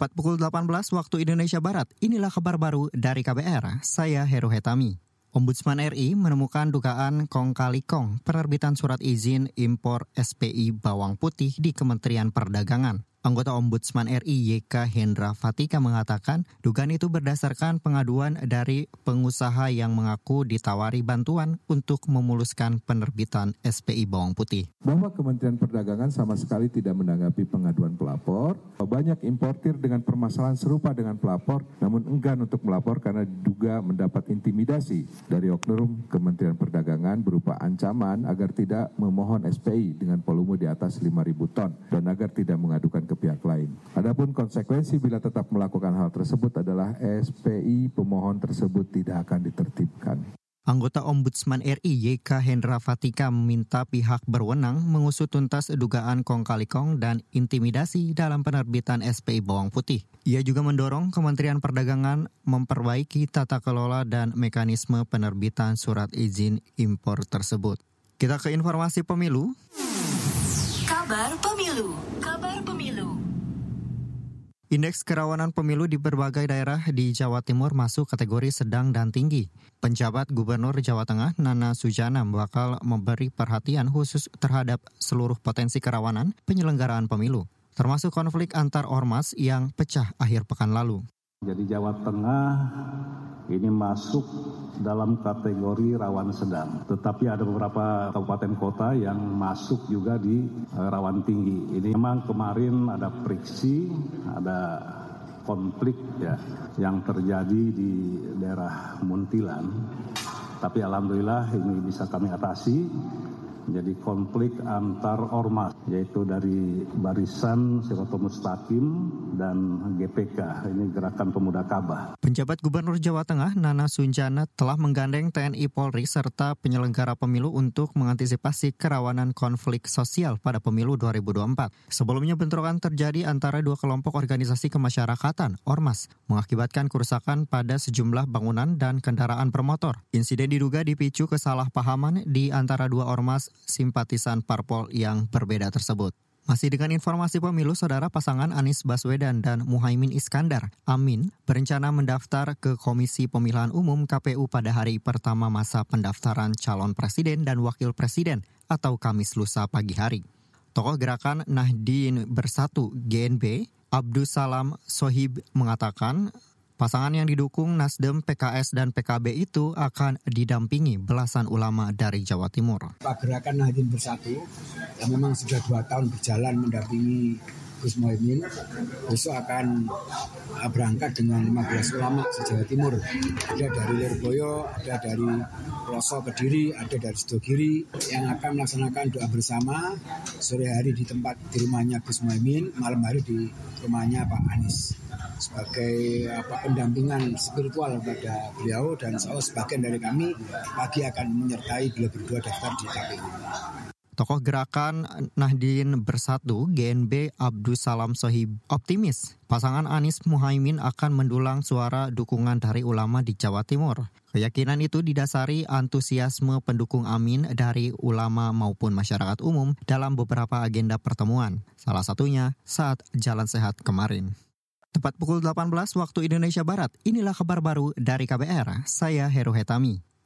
Tepat pukul 18 waktu Indonesia Barat, inilah kabar baru dari KBR, saya Heru Hetami. Ombudsman RI menemukan dugaan kong kali kong penerbitan surat izin impor SPI bawang putih di Kementerian Perdagangan. Anggota Ombudsman RI YK Hendra Fatika mengatakan dugaan itu berdasarkan pengaduan dari pengusaha yang mengaku ditawari bantuan untuk memuluskan penerbitan SPI bawang putih. Bahwa Kementerian Perdagangan sama sekali tidak menanggapi pengaduan pelapor. Banyak importir dengan permasalahan serupa dengan pelapor namun enggan untuk melapor karena diduga mendapat intimidasi dari oknum Kementerian Perdagangan berupa ancaman agar tidak memohon SPI dengan volume di atas 5.000 ton dan agar tidak mengadukan ke pihak lain. Adapun konsekuensi bila tetap melakukan hal tersebut adalah SPI pemohon tersebut tidak akan ditertibkan. Anggota Ombudsman RI YK Hendra Fatika meminta pihak berwenang mengusut tuntas dugaan kong kali kong dan intimidasi dalam penerbitan SPI bawang putih. Ia juga mendorong Kementerian Perdagangan memperbaiki tata kelola dan mekanisme penerbitan surat izin impor tersebut. Kita ke informasi pemilu. Kabar Pemilu. Indeks kerawanan pemilu di berbagai daerah di Jawa Timur masuk kategori sedang dan tinggi. Penjabat Gubernur Jawa Tengah Nana Sujana bakal memberi perhatian khusus terhadap seluruh potensi kerawanan penyelenggaraan pemilu, termasuk konflik antar ormas yang pecah akhir pekan lalu. Jadi Jawa Tengah ini masuk dalam kategori rawan sedang. Tetapi ada beberapa kabupaten kota yang masuk juga di eh, rawan tinggi. Ini memang kemarin ada friksi, ada konflik ya yang terjadi di daerah Muntilan. Tapi alhamdulillah ini bisa kami atasi jadi konflik antar ormas yaitu dari Barisan Siratul Mustaqim dan GPK ini Gerakan Pemuda Kabah. Penjabat Gubernur Jawa Tengah Nana Sunjana telah menggandeng TNI Polri serta penyelenggara pemilu untuk mengantisipasi kerawanan konflik sosial pada pemilu 2024. Sebelumnya bentrokan terjadi antara dua kelompok organisasi kemasyarakatan Ormas mengakibatkan kerusakan pada sejumlah bangunan dan kendaraan bermotor. Insiden diduga dipicu kesalahpahaman di antara dua ormas simpatisan parpol yang berbeda tersebut. Masih dengan informasi pemilu, saudara pasangan Anies Baswedan dan Muhaimin Iskandar, Amin, berencana mendaftar ke Komisi Pemilihan Umum KPU pada hari pertama masa pendaftaran calon presiden dan wakil presiden atau Kamis lusa pagi hari. Tokoh gerakan Nahdien Bersatu GNB, Abdus Salam Sohib mengatakan Pasangan yang didukung Nasdem, PKS, dan PKB itu akan didampingi belasan ulama dari Jawa Timur. Pak Gerakan Nahdien Bersatu yang memang sudah dua tahun berjalan mendampingi Gus Mohaimin besok akan uh, berangkat dengan 15 ulama se-Jawa Timur. Ada dari Lirboyo, ada dari Pelosok Kediri, ada dari Sidogiri yang akan melaksanakan doa bersama sore hari di tempat di rumahnya Gus Mohaimin, malam hari di rumahnya Pak Anies sebagai apa pendampingan spiritual kepada beliau dan saya sebagian dari kami pagi akan menyertai beliau berdua daftar di KPU. Tokoh gerakan Nahdien Bersatu GNB Abdus Salam Sohib optimis pasangan Anies Muhaimin akan mendulang suara dukungan dari ulama di Jawa Timur. Keyakinan itu didasari antusiasme pendukung Amin dari ulama maupun masyarakat umum dalam beberapa agenda pertemuan. Salah satunya saat Jalan Sehat kemarin. Tepat pukul 18 waktu Indonesia Barat, inilah kabar baru dari KBR. Saya Heru Hetami.